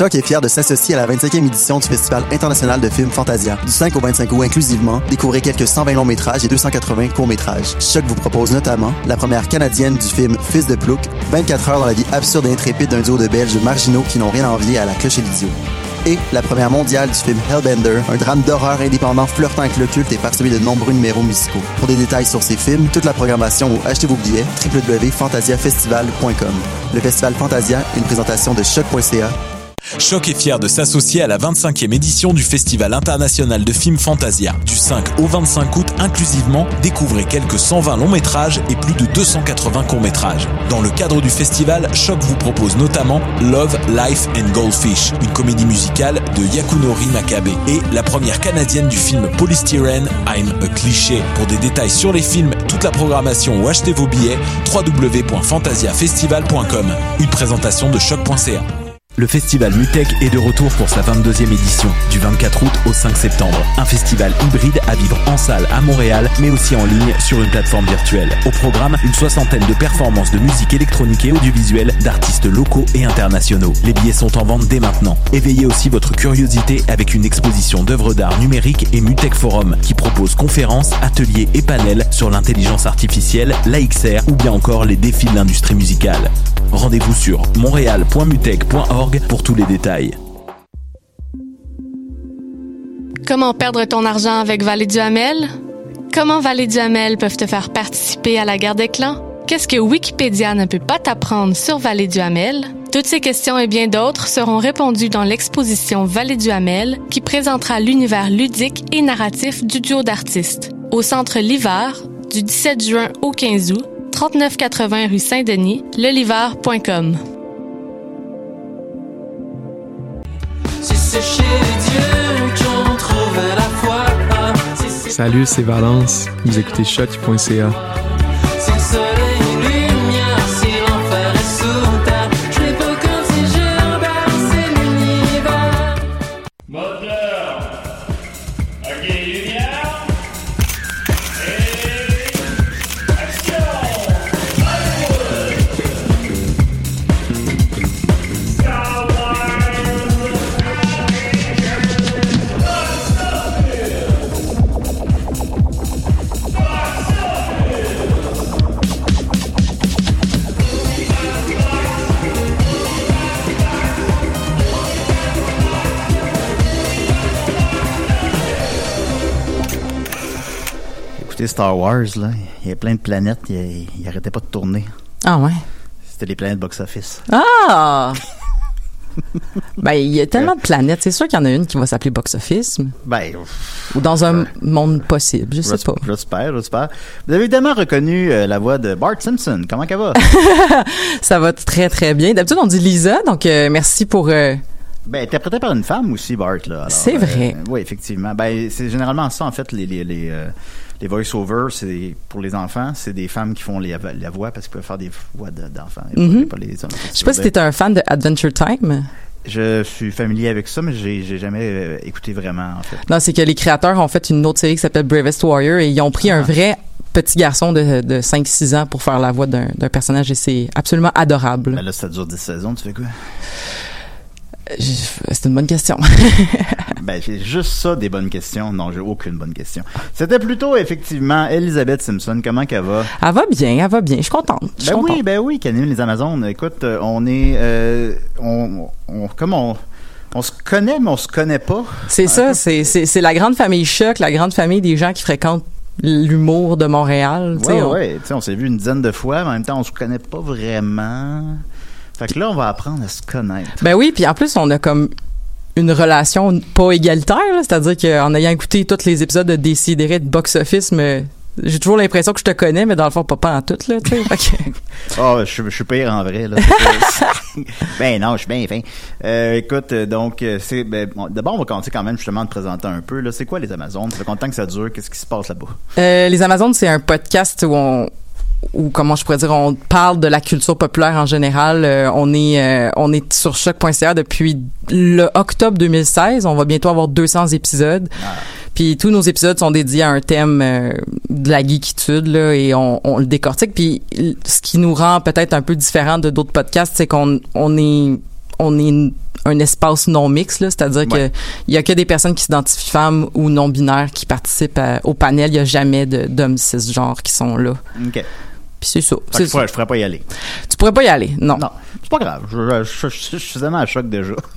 Choc est fier de s'associer à la 25e édition du Festival international de films Fantasia. Du 5 au 25 août inclusivement, découvrez quelques 120 longs métrages et 280 courts métrages. Choc vous propose notamment la première canadienne du film Fils de Plouc, 24 heures dans la vie absurde et intrépide d'un duo de Belges marginaux qui n'ont rien à envier à la cloche et l'idiot et la première mondiale du film Hellbender, un drame d'horreur indépendant flirtant avec le culte et parsemé de nombreux numéros musicaux. Pour des détails sur ces films, toute la programmation ou achetez vos billets, www.fantasiafestival.com. Le festival Fantasia, une présentation de choc.ca Choc est fier de s'associer à la 25e édition du Festival international de films Fantasia. Du 5 au 25 août inclusivement, découvrez quelques 120 longs métrages et plus de 280 courts métrages. Dans le cadre du festival, Choc vous propose notamment Love, Life and Goldfish, une comédie musicale de Yakunori Makabe et la première canadienne du film Polystyrene, I'm a Cliché. Pour des détails sur les films, toute la programmation ou achetez vos billets, www.fantasiafestival.com. Une présentation de choc.ca. Le festival Mutech est de retour pour sa 22e édition, du 24 août au 5 septembre. Un festival hybride à vivre en salle à Montréal, mais aussi en ligne sur une plateforme virtuelle. Au programme, une soixantaine de performances de musique électronique et audiovisuelle d'artistes locaux et internationaux. Les billets sont en vente dès maintenant. Éveillez aussi votre curiosité avec une exposition d'œuvres d'art numérique et Mutech Forum, qui propose conférences, ateliers et panels sur l'intelligence artificielle, la XR ou bien encore les défis de l'industrie musicale. Rendez-vous sur montréal.mutech.org pour tous les détails. Comment perdre ton argent avec Vallée du Hamel? Comment Vallée du Hamel peuvent te faire participer à la guerre des clans? Qu'est-ce que Wikipédia ne peut pas t'apprendre sur Vallée du Hamel? Toutes ces questions et bien d'autres seront répondues dans l'exposition Vallée du Hamel qui présentera l'univers ludique et narratif du duo d'artistes. Au centre L'Hiver, du 17 juin au 15 août, 3980 rue Saint-Denis, lelivar.com. Salut, c'est Valence. Vous écoutez shot.ca. Écoutez Star Wars, là, il y a plein de planètes, il, il arrêtait pas de tourner. Ah ouais. C'était les planètes box-office. Ah! ben, il y a tellement de planètes. C'est sûr qu'il y en a une qui va s'appeler Box Office. Ben, Ou dans un monde possible. Je sais pas. J'espère, j'espère. Vous avez évidemment reconnu euh, la voix de Bart Simpson. Comment ça va? Ça va très, très bien. D'habitude, on dit Lisa, donc euh, merci pour... euh, Ben, interprété par une femme aussi, Bart, là. C'est vrai. oui, effectivement. Ben, c'est généralement ça, en fait, les, les, les, les voice-overs, c'est pour les enfants, c'est des femmes qui font les, la voix parce qu'ils peuvent faire des voix de- d'enfants. et pas- pas les hommes. Je sais pas si t'es un fan de Adventure Time. Je suis familier avec ça, mais j'ai jamais euh, écouté vraiment, en fait. Non, c'est que les créateurs ont fait une autre série qui s'appelle Bravest Warrior et ils ont pris un vrai petit garçon de, de 5-6 ans pour faire la voix d'un personnage et c'est absolument adorable. Ben là, ça dure 10 saisons, tu fais quoi? C'est une bonne question. Ben, j'ai juste ça des bonnes questions. Non, j'ai aucune bonne question. C'était plutôt, effectivement, Elisabeth Simpson. Comment qu'elle va? Elle va bien, elle va bien. Je suis contente. Ben oui, contente. ben oui, Canine les Amazones. Écoute, euh, on est, euh, on, on, comme on, on se connaît, mais on se connaît pas. C'est ça, c'est c'est c'est la grande famille choc, la grande famille des gens qui fréquentent l'humour de Montréal. Ouais, on- ouais. On s'est vu une dizaine de fois, mais en même temps, on se connaît pas vraiment. Fait que là, on va apprendre à se connaître. Ben oui, puis en plus on a comme une relation pas égalitaire, c'est-à-dire qu'en ayant écouté tous les épisodes de Décideret de Box Office, mais j'ai toujours l'impression que je te connais, mais dans le fond pas pas en tout là, tu sais. Oh, je, suis- je suis pire en vrai, là. ben non, je suis bien fin. Euh, écoute, euh, donc, euh, c'est, ben, bon, d'abord, on va commencer quand même justement de présenter un peu, là. C'est quoi les Amazones? Ça fait combien de temps que ça dure? Qu'est-ce qui se passe là-bas? Euh, les Amazones, c'est un podcast où on ou comment je pourrais dire, on parle de la culture populaire en général. Euh, on est euh, on est sur choc.ca depuis le octobre 2016. On va bientôt avoir 200 épisodes. Puis tous nos épisodes sont dédiés à un thème euh, de la geekitude là, et on, on le décortique. Puis ce qui nous rend peut-être un peu différent de d'autres podcasts, c'est qu'on on est on est une- un espace non mix, là, c'est-à-dire Ouais. que il y a que des personnes qui s'identifient femmes ou non binaires qui participent à- au panel. Il y a jamais de- d'hommes cisgenres qui sont là. Puis c'est ça. Que je pourrais, je pourrais pas y aller. Tu pourrais pas y aller, non. Non, c'est pas grave. Je, je, je- je- je suis suffisamment à choc déjà.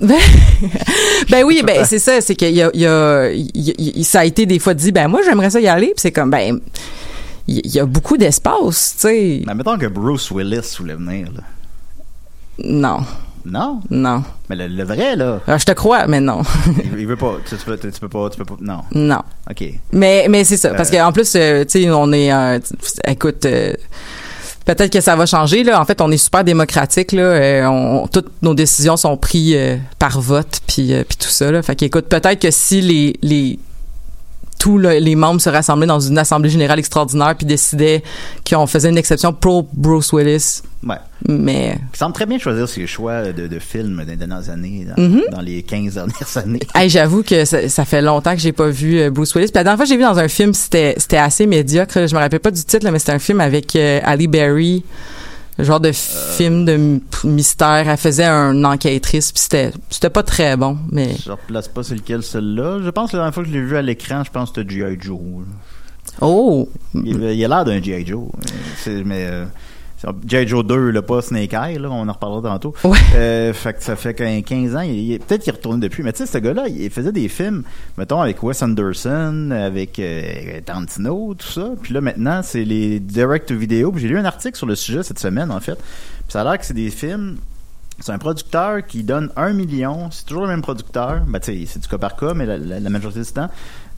Ben oui, ben c'est ça, c'est qu'il y a, y a, y ça a été des fois dit, ben moi j'aimerais ça y aller, puis c'est comme ben il y a beaucoup d'espace, tu sais. Mais mettons que Bruce Willis voulait venir, là. Non, Non. non. Mais le, le vrai, là, Alors, je te crois, mais non, il, il veut pas. Tu, tu peux, tu peux pas. Tu peux pas. Non. non. OK. Mais mais c'est ça, parce Euh. qu'en plus, euh, tu sais, on est, euh, écoute. Peut-être que ça va changer là. En fait, on est super démocratique là. Euh, on, toutes nos décisions sont prises euh, par vote, puis euh, puis tout ça là. Fait qu'écoute, peut-être que si les les tous le- les membres se rassemblaient dans une assemblée générale extraordinaire puis décidaient qu'on faisait une exception pour Bruce Willis, Ouais. mais Il semble très bien choisir ses choix de, de films des dernières années, dans, Mhm. dans les 15 dernières années. Hey, j'avoue que ça, ça fait longtemps que j'ai pas vu euh, Bruce Willis. Puis la dernière fois que j'ai vu dans un film, c'était c'était assez médiocre. Je me rappelle pas du titre, là, mais c'était un film avec euh, Ali Berry, genre de film de mystère. Elle faisait un enquêtrice, puis c'était c'était pas très bon, mais Je replace pas c'est lequel, celui-là. Je pense que la dernière fois que je l'ai vu à l'écran, je pense que c'était G.I. Joe. oh, Il, il a l'air d'un G.I. Joe. C'est- Mais euh, G.I. Joe 2, là, pas Snake Eye, là, on en reparlera tantôt. Ouais. Euh, fait que ça fait qu'un 15 ans, il, il- peut-être qu'il est retourné depuis, mais tu sais, ce gars-là, il faisait des films, mettons, avec Wes Anderson, avec euh, Tarantino, tout ça. Puis là, maintenant, c'est les direct-to-video. J'ai lu un article sur le sujet cette semaine, en fait. Puis ça a l'air que c'est des films c'est un producteur qui donne un million, c'est toujours le même producteur, ben c'est du cas par cas, mais la, la- la majorité du temps,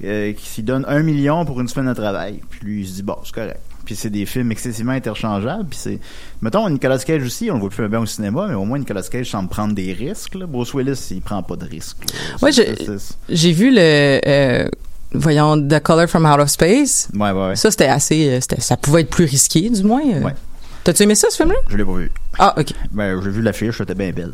euh, qui s'y donne un million pour une semaine de travail. Puis lui, il se dit, bon, c'est correct. Puis c'est des films excessivement interchangeables. Puis c'est, mettons, Nicolas Cage aussi, on le voit plus bien au cinéma, mais au moins Nicolas Cage semble prendre des risques. Là. Bruce Willis, il prend pas de risques. Ouais, j'ai vu le euh, voyons The Color from Out of Space. Ouais, ouais, ouais. Ça c'était assez, euh, ça pouvait être plus risqué du moins. euh. Ouais. T'as-tu aimé ça ce film-là? Je l'ai pas vu. Ah ok. Ben, j'ai vu l'affiche, c'était bien belle.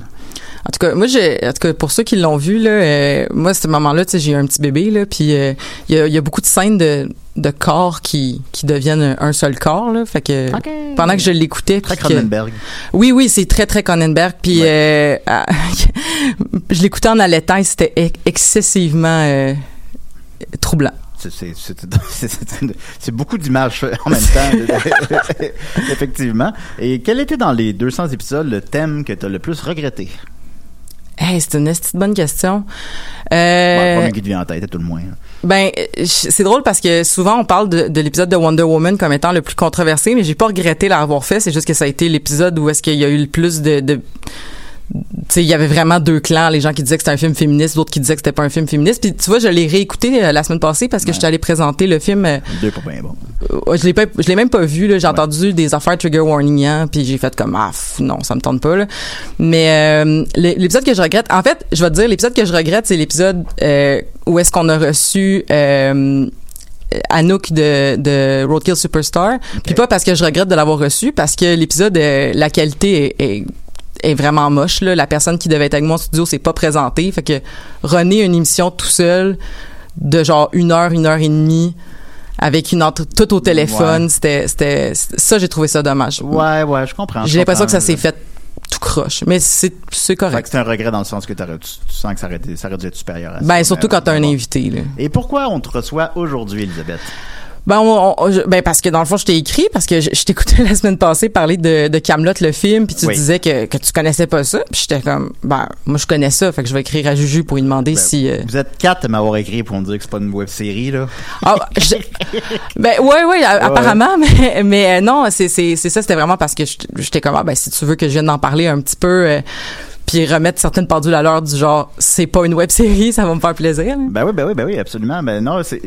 En tout cas, moi, j'ai, en tout cas, pour ceux qui l'ont vu, là, euh, moi, à ce moment-là, tu sais, j'ai eu un petit bébé, là, puis euh, il y, a, il y a beaucoup de scènes de, de corps qui, qui deviennent un, un seul corps, là. Fait que pendant que je l'écoutais, Très Cronenberg. oui, oui, c'est très, très Cronenberg. Puis euh, ah, je l'écoutais en allaitant et c'était ex- excessivement euh, troublant. C'est- beaucoup d'images en même temps, effectivement. Et quel était dans les 200 épisodes le thème que tu as le plus regretté? Hey, c'est une petite bonne question. Bon, le Euh, premier qui te vient en tête, à tout le moins. Ben, c'est drôle parce que souvent on parle de, de l'épisode de Wonder Woman comme étant le plus controversé, mais j'ai pas regretté l'avoir fait. C'est juste que ça a été l'épisode où est-ce qu'il y a eu le plus de, il y avait vraiment deux clans, les gens qui disaient que c'était un film féministe, d'autres qui disaient que c'était pas un film féministe. Puis tu vois, je l'ai réécouté euh, la semaine passée parce que Ouais. j'étais allée présenter le film. euh, Deux pas bien bon. euh, je l'ai pas, je l'ai même pas vu. là. J'ai entendu des affaires trigger warning, hein, puis j'ai fait comme ah non, ça me tente pas. Là. Mais euh, l'é- l'épisode que je regrette, en fait, je vais te dire l'épisode que je regrette, c'est l'épisode où est-ce qu'on a reçu. Anouk de, de Roadkill Superstar. Puis pas parce que je regrette de l'avoir reçu, parce que l'épisode, euh, la qualité est, est, est vraiment moche. Là. La personne qui devait être avec moi en studio s'est pas présentée. Fait que René une émission tout seul de genre une heure, une heure et demie avec une entre tout au téléphone. Ouais. C'était, c'était, ça, j'ai trouvé ça dommage. Ouais, ouais, je comprends. J'ai l'impression que ça s'est fait tout croche. Mais c'est, c'est Fait que correct. c'est un regret dans le sens que tu, tu sens que ça aurait, ça aurait dû être supérieur à ça. Ben, surtout quand t'as euh, un invité, là. Et pourquoi on te reçoit aujourd'hui, Elisabeth? Ben, on- on- ben parce que dans le fond, je t'ai écrit parce que je, je t'écoutais la semaine passée parler de, de Camelot le film, puis tu Oui. disais que, que tu connaissais pas ça, puis j'étais comme ben moi je connais ça, fait que je vais écrire à Juju pour lui demander Ben, si euh, Vous êtes quatre à m'avoir écrit pour me dire que c'est pas une web série, là. ah je- ben ouais ouais a- apparemment mais mais euh, non c'est c'est c'est ça c'était vraiment parce que j'étais comme ah, ben si tu veux que je vienne d'en parler un petit peu euh, puis remettre certaines pendules à l'heure du genre c'est pas une web série ça va me faire plaisir là. Ben oui, ben oui, ben oui, absolument. Ben non, c'est,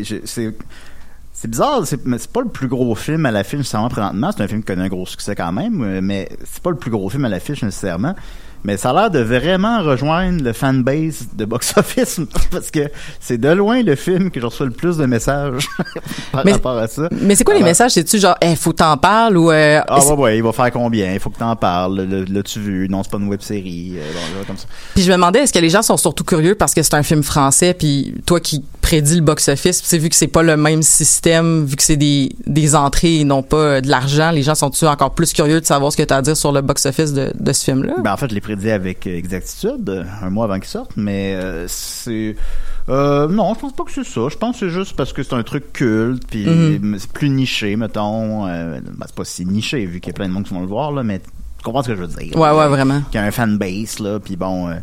c'est bizarre, c'est, mais c'est pas le plus gros film à l'affiche nécessairement présentement. C'est un film qui connaît un gros succès quand même, mais c'est pas le plus gros film à l'affiche nécessairement. Mais ça a l'air de vraiment rejoindre le fanbase de box-office parce que c'est de loin le film que je reçois le plus de messages par Mais- rapport à ça. mais c'est quoi les messages? C'est tu genre eh faut t'en parler ou euh, Ah ouais, ouais, il va faire combien? Il faut que t'en parles. Le- L'as-tu vu? Non, c'est pas une web série. Euh, bon, là, comme ça. Puis je me demandais, est-ce que les gens sont surtout curieux parce que c'est un film français, puis toi qui prédis le box-office, c'est vu que c'est pas le même système, vu que c'est des, des entrées et non pas euh, de l'argent, les gens sont-tu encore plus curieux de savoir ce que tu as à dire sur le box-office de, de ce film-là? Ben, en fait, l'ai prédit avec exactitude, un mois avant qu'il sorte, mais c'est... non, je pense pas que c'est ça. Je pense que c'est juste parce que c'est un truc culte, puis Mhm. c'est plus niché, mettons. Euh, ben, c'est pas si niché, vu qu'il y a plein de monde qui vont le voir, là, mais tu comprends ce que je veux dire. Ouais, là. ouais, vraiment. Qu'il y a un fanbase, là, puis bon... euh,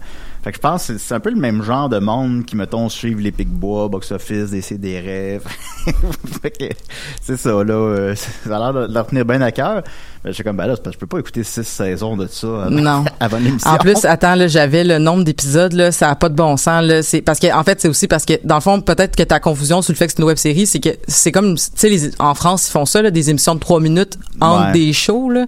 fait que je pense que c'est- un peu le même genre de monde qui, mettons, suivent les Pic-Bois, box-office, des CDR. fait que c'est ça, là. euh, ça a l'air de leur tenir bien à cœur. Mais je suis comme, ben là, parce que je peux pas écouter six saisons de ça avant, Non. avant l'émission. En plus, attends, là, j'avais le nombre d'épisodes, là, ça a pas de bon sens, là. C'est parce que, en fait, c'est aussi parce que, dans le fond, peut-être que ta confusion sur le fait que c'est une web série, c'est que c'est comme, tu sais, en France, ils font ça, là, des émissions de trois minutes entre Ouais. des shows, là.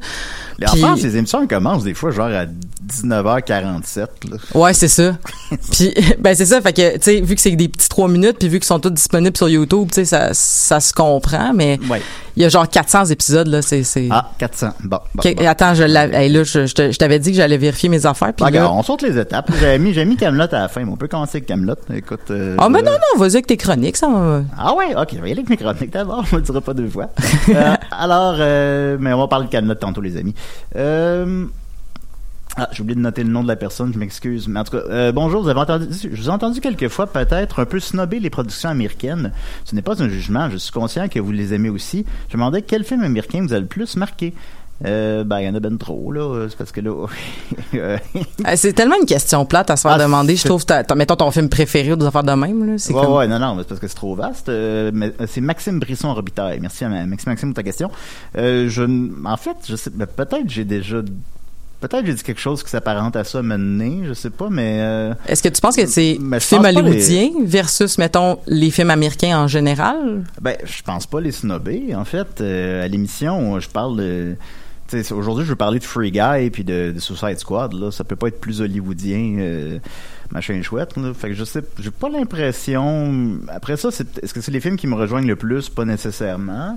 En France, les émissions elles commencent des fois genre à 19h47. Là. Ouais, c'est ça. puis ben c'est ça, fait que tu sais vu que c'est des petits trois minutes puis vu qu'ils sont tous disponibles sur YouTube, tu sais ça ça se comprend mais Ouais. Il y a genre 400 épisodes là, c'est c'est Ah, 400. Bon, bon, Ok, bon. attends, je l'avais hey, là je, je t'avais dit que j'allais vérifier mes affaires puis Ah, là on saute les étapes. J'ai mis, j'ai mis Camelot à la fin, mais on peut commencer avec Camelot. Écoute. euh, Ah mais je- non non, vas-y avec tes chroniques, ça va- Ah ouais, ok, je vais y aller avec mes chroniques d'abord, on le dira pas deux fois. Euh, alors, euh, mais on va parler de Camelot tantôt, les amis. Euh, ah, j'ai oublié de noter le nom de la personne, je m'excuse. Mais en tout cas, euh, bonjour, vous avez entendu, je vous ai entendu quelques fois peut-être un peu snobber les productions américaines. Ce n'est pas un jugement, je suis conscient que vous les aimez aussi. Je me demandais quel film américain vous a le plus marqué. Euh, ben, il y en a ben trop, là. C'est parce que là. euh, Ah, c'est tellement une question plate à se faire Ah, demander, je trouve ta- mettons ton film préféré ou des affaires de même là, ouais, comme ouais, non, non, mais c'est parce que c'est trop vaste. Euh, mais c'est Maxime Brisson Robitaille. Merci à Ma- Maxime, Maxime pour ta question. Euh, je, en fait, je sais, ben, peut-être j'ai déjà, peut-être j'ai dit quelque chose qui s'apparente à ça maintenant, je sais pas, mais euh, Est-ce que tu penses que c'est film les- hollywoodien versus mettons les films américains en général? Ben, je pense pas les snobber. En fait, euh, à l'émission, je parle de. Aujourd'hui, je veux parler de Free Guy puis de, de Suicide Squad. Là, ça peut pas être plus hollywoodien, euh, machin chouette. Là. Fait que je sais, j'ai pas l'impression. Après ça, c'est, est-ce que c'est les films qui me rejoignent le plus? Pas nécessairement.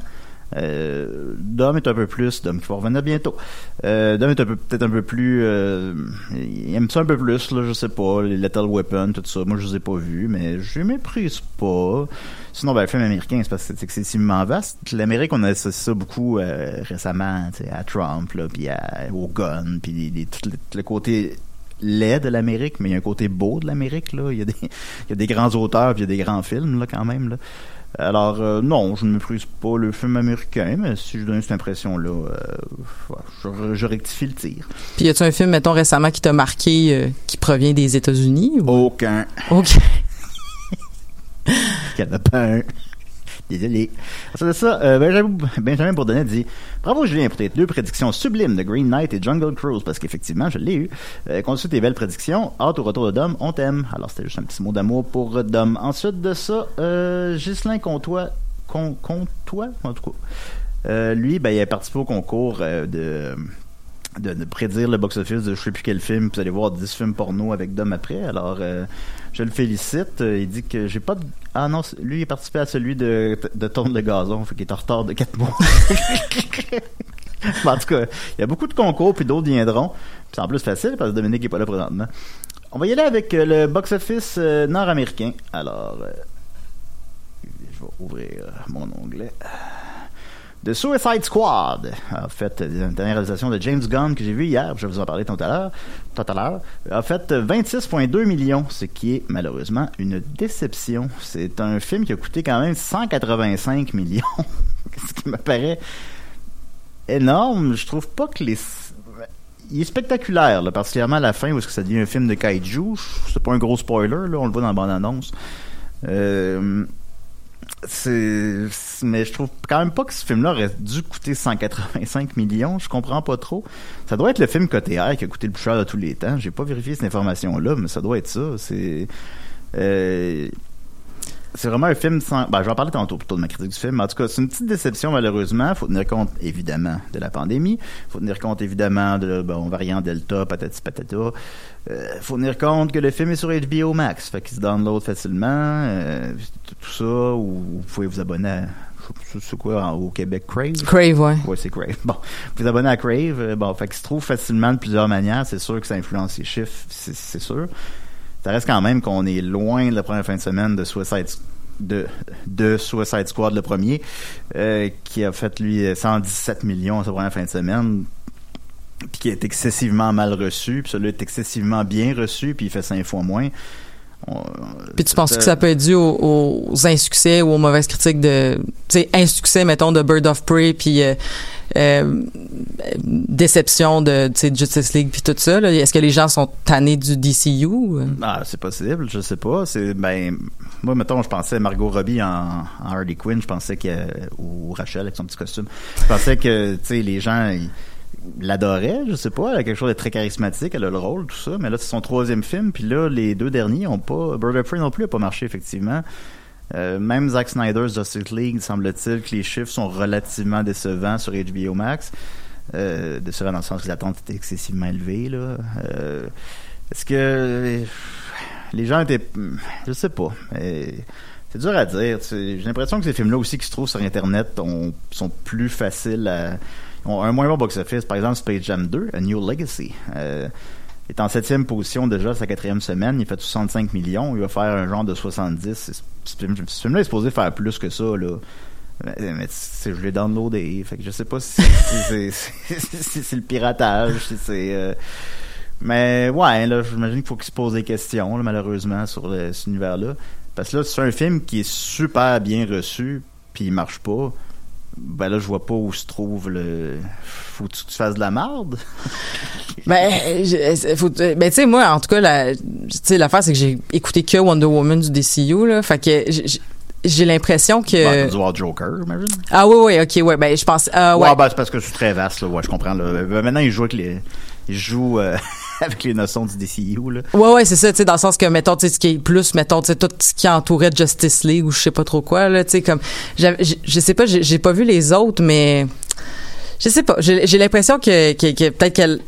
Euh, Dom est un peu plus, Dom qui va revenir bientôt. Euh, Dom est peut-être un peu plus, euh, il aime ça un peu plus, je sais pas, les Lethal Weapon, tout ça. Moi, je les ai pas vus, mais je les méprise pas. Sinon, ben, le film américain, c'est parce que c'est excessivement vaste. L'Amérique, on a associé ça beaucoup récemment, à Trump, là, puis à- au gun, puis tout le côté laid de l'Amérique, mais il y a un côté beau de l'Amérique, là. Il y a des, il y a des grands auteurs, puis il y a des grands films, là, quand même, là. Alors, euh, non, je ne méprise pas le film américain, mais si je donne cette impression-là, euh, je, je rectifie le tir. Puis y a-tu un film mettons récemment qui t'a marqué euh, qui provient des États-Unis ou? Aucun. OK. Il y en a pas un. Désolé. Ensuite de ça, euh, Benjamin, Benjamin Bourdonnais dit Bravo Julien pour tes deux prédictions sublimes de Green Knight et Jungle Cruise, parce qu'effectivement, je l'ai eu. Euh, sur tes belles prédictions, hâte au retour de Dom, on t'aime. Alors, c'était juste un petit mot d'amour pour Dom. Ensuite de ça, euh, Ghislain Comtois, Con, Comtois, en tout cas. Euh, lui, ben, il a participé au concours euh, de, de, prédire le box-office de je sais plus quel film. Vous allez voir 10 films porno avec Dom après. Alors, euh, je le félicite. Euh, Il dit que j'ai pas de... Ah non, lui, il a participé à celui de, de Tourne le gazon. Fait qu'il est en retard de 4 mois. En tout cas, il y a beaucoup de concours, puis d'autres viendront. C'est en plus facile, parce que Dominique est pas là présentement. On va y aller avec euh, le box-office euh, nord-américain. Alors, je vais ouvrir mon onglet. The Suicide Squad, en fait, une dernière réalisation de James Gunn que j'ai vu hier, je vais vous en parler tout à l'heure, a fait 26,2 millions, ce qui est malheureusement une déception. C'est un film qui a coûté quand même 185 millions, ce qui me paraît énorme. Je trouve pas que les... Il est spectaculaire, particulièrement à la fin, où que ça devient un film de kaiju. C'est pas un gros spoiler, là, on le voit dans la bande-annonce. Euh, c'est mais je trouve quand même pas que ce film-là aurait dû coûter 185 millions. Je comprends pas trop. Ça doit être le film côté R qui a coûté le plus cher de tous les temps. J'ai pas vérifié cette information-là, mais ça doit être ça. C'est euh, c'est vraiment un film sans. Ben, je vais en parler tantôt plutôt de ma critique du film. mais En tout cas, c'est une petite déception malheureusement. Faut tenir compte évidemment de la pandémie. Faut tenir compte évidemment de bon variant Delta, patati patata. Euh, faut tenir compte que le film est sur HBO Max, fait qu'il se download facilement. euh, tout ça, ou vous pouvez vous abonner à. je- C'est quoi au Québec Crave? Crave, ouais. Ouais, c'est Crave. Bon, vous vous abonnez à Crave. euh, Bon, fait qu'il se trouve facilement de plusieurs manières. C'est sûr que ça influence les chiffres, c'est sûr. Ça reste quand même qu'on est loin de la première fin de semaine de Suicide de, de Squad le premier, euh, qui a fait lui 117 millions sa première fin de semaine. puis qui est excessivement mal reçu, puis celui-là est excessivement bien reçu, puis il fait cinq fois moins. On- Puis tu penses que ça peut être dû aux, aux insuccès ou aux mauvaises critiques de, tu sais, insuccès, mettons, de Bird of Prey, puis euh, euh, déception de, Justice League, puis tout ça. Est-ce que les gens sont tannés du DCU? euh? Ah, c'est possible, je sais pas. C'est ben moi mettons, je pensais Margot Robbie en, en Harley Quinn, je pensais que ou Rachel avec son petit costume. Je pensais que tu sais les gens ils l'adoraient, je sais pas, elle a quelque chose de très charismatique, elle a le rôle tout ça, mais là c'est son troisième film, puis là les deux derniers ont pas Bird of Prey non plus a pas marché effectivement. Euh, même Zack Snyder's Justice League, semble-t-il que les chiffres sont relativement décevants sur HBO Max. Euh, décevants dans le sens que les attentes étaient excessivement élevées. Là. Euh, Est-ce que les gens étaient... Je sais pas. C'est dur à dire. J'ai l'impression que ces films-là aussi qui se trouvent sur Internet ont- sont plus faciles à... un moins bon box-office. Par exemple, Space Jam 2, A New Legacy. Euh, est en septième position déjà sa quatrième semaine. Il fait 65 millions. Il va faire un genre de 70. Ce- Ce film- ce film-là est supposé faire plus que ça, là. Mais, je l'ai downloadé. Fait que je sais pas si c'est- le piratage. si c'est... euh, mais ouais, là, j'imagine qu'il faut qu'il se pose des questions, malheureusement, sur cet univers-là. Parce que là, c'est un film qui est super bien reçu, puis il marche pas. Ben là, je vois pas où se trouve le. Faut que tu fasses de la marde. Ben, je- faut, ben tu sais, moi, en tout cas, la, tu sais, l'affaire, c'est que j'ai écouté que Wonder Woman du DCU, là. Fait que j'ai- l'impression que... Ben, Joker, j'imagine. ah oui, oui, ok, ouais, ben je pense... ah ouais. Ouais, ben, c'est parce que c'est très vaste, là. Ouais, je comprends, là. Ben, maintenant, il joue avec les. Il joue euh, avec les notions du DCU, là. Ouais, ouais, c'est ça, tu sais, dans le sens que, mettons, tu sais, ce qui est plus, mettons, tu sais, tout ce qui entourait Justice League ou je sais pas trop quoi, là, tu sais, comme, je sais pas, j'ai pas vu les autres, mais je sais pas, j'ai l'impression que, que, que peut-être que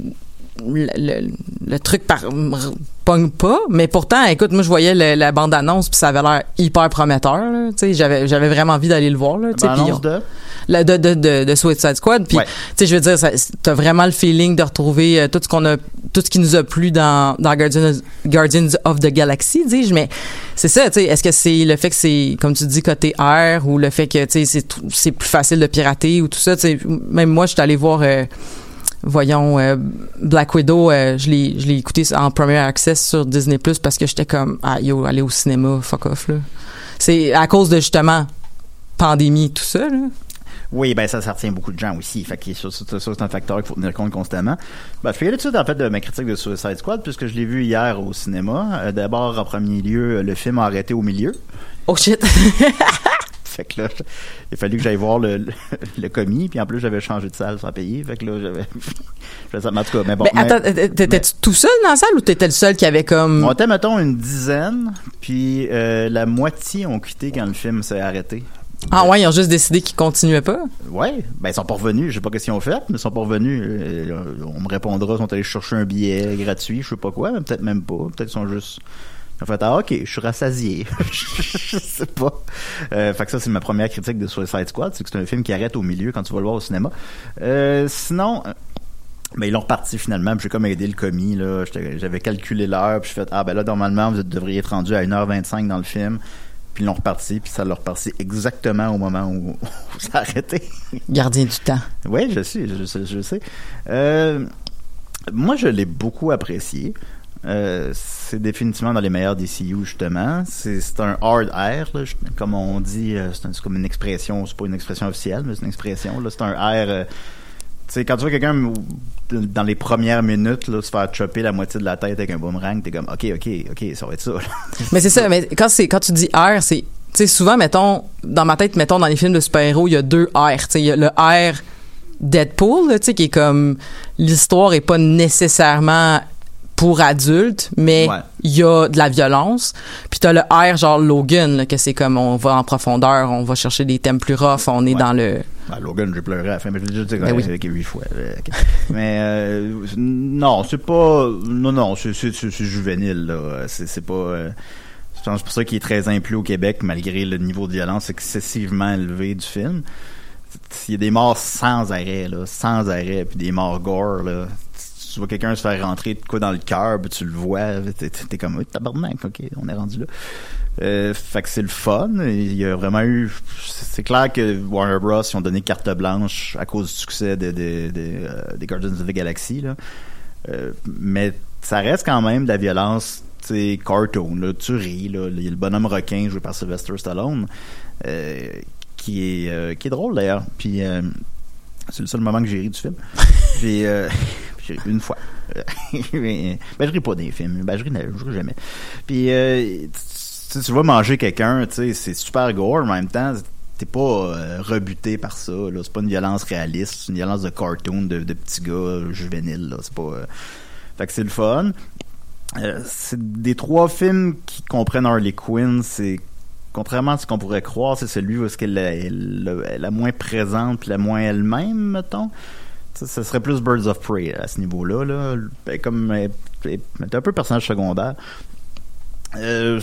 le, le, le truc par, pogne pas, mais pourtant, écoute, moi, je voyais le- la bande-annonce, puis ça avait l'air hyper prometteur, là, tu sais, j'avais j'avais vraiment envie d'aller le voir, là, on- de? la- de, de, de, de Suicide Squad. Puis, Ouais. tu sais, je veux dire, t'as vraiment le feeling de retrouver euh, tout ce qu'on a, tout ce qui nous a plu dans, dans Guardians, Guardians of the Galaxy, dis-je. Mais c'est ça, tu sais, est-ce que c'est le fait que c'est, comme tu dis, côté air ou le fait que, tu sais, c'est plus facile de pirater ou tout ça, tu sais. Même moi, je suis allé voir, euh, voyons, euh, Black Widow, euh, je l'ai, je l'ai écouté en Premier Access sur Disney Plus parce que j'étais comme, ah, yo, aller au cinéma, fuck off, là. C'est à cause de justement pandémie, tout ça, là. Oui, ben ça, ça retient beaucoup de gens aussi. Fait que c'est un facteur qu'il faut tenir compte constamment. Ben, je aller tout de suite, en fait, de ma critique de Suicide Squad, puisque je l'ai vu hier au cinéma. Euh, D'abord, en premier lieu, le film a arrêté au milieu. Oh shit! Fait que là, il a fallu que j'aille voir le, le, le commis, puis en plus, j'avais changé de salle sans payer. Fait que là, j'avais... en tout cas, mais bon. Mais mais- attends, t'étais-tu tout seul dans la salle ou t'étais le seul qui avait comme... on était, mettons, une dizaine, puis euh, la moitié ont quitté quand le film s'est arrêté. Ah ouais, ils ont juste décidé qu'ils continuaient pas? Ouais, ben ils sont pas revenus. Je sais pas qu'est-ce qu'ils ont fait, mais ils sont pas revenus. Euh, on me répondra, ils sont allés chercher un billet gratuit, je sais pas quoi, mais peut-être même pas. Peut-être qu'ils sont juste. En fait, ah ok, je suis rassasié. je sais pas. Euh, fait que ça, c'est ma première critique de Suicide Squad, c'est que c'est un film qui arrête au milieu quand tu vas le voir au cinéma. Euh, sinon. euh, ben, ils l'ont reparti finalement, puis j'ai comme aidé le commis, là. J'avais calculé l'heure, puis je fait Ah ben là, normalement, vous devriez être rendu à 1h25 dans le film. Puis ils l'ont reparti, puis ça l'a reparti exactement au moment où, où ça a arrêté. Gardien du temps. Oui, je sais, je sais, je sais. Euh, moi, je l'ai beaucoup apprécié. Euh, c'est définitivement dans les meilleurs DCU, justement. C'est un hard air, là, comme on dit. euh, C'est comme une expression, c'est pas une expression officielle, mais c'est une expression. C'est un air... euh, tu sais, quand tu vois quelqu'un dans les premières minutes là, se faire chopper la moitié de la tête avec un boomerang, t'es comme, ok, ok, ok, ça va être ça. Mais c'est ça, mais quand c'est quand tu dis air, c'est... Tu sais, souvent, mettons, dans ma tête, mettons, dans les films de super-héros, il y a deux airs. Tu sais, il y a le air Deadpool, tu sais, qui est comme... L'histoire est pas nécessairement pour adultes, mais Ouais. il y a de la violence. Puis t'as le air genre Logan, là, que c'est comme on va en profondeur, on va chercher des thèmes plus rough, on est Ouais. dans le... Ben, Logan, j'ai pleuré à la fin, mais je l'ai déjà dit Ben oui. avec huit fois. euh, mais euh, non, c'est pas. Non, non, c'est c'est- c'est- c'est juvénile, là. C'est c'est pas. euh, je pense pour ça qu'il est très implu au Québec, malgré le niveau de violence excessivement élevé du film. Il y a des morts sans arrêt, là, sans arrêt, puis des morts gore, là. Tu vois quelqu'un se faire rentrer de quoi dans le cœur, tu le vois, t'es, t'es comme, oui, tabarnak, ok, on est rendu là. Euh, fait que c'est le fun. Il y a vraiment eu. C'est clair que Warner Bros. ils ont donné carte blanche à cause du succès des de, de, euh, Guardians of the Galaxy. Là. Euh, mais ça reste quand même de la violence c'est cartoon, là, tu ris, là. Il y a le bonhomme requin joué par Sylvester Stallone, euh, qui est euh, qui est drôle d'ailleurs. Puis euh, c'est le seul moment que j'ai ri du film. Puis euh, une fois. ben je ris pas des films. Ben je ris, je jamais. Puis euh, tu, vas manger quelqu'un, c'est super gore, en même temps t'es pas euh, rebuté par ça. Là. C'est pas une violence réaliste, c'est une violence de cartoon de, de petits gars juvéniles. Là. C'est pas. euh, Fait que c'est le fun. Euh, c'est des trois films qui comprennent Harley Quinn, c'est contrairement à ce qu'on pourrait croire, c'est celui où est-ce qu'elle est, la moins présente la moins elle-même, mettons. Ça serait plus Birds of Prey à ce niveau-là. Là. Ben, comme est un peu personnage secondaire. Euh,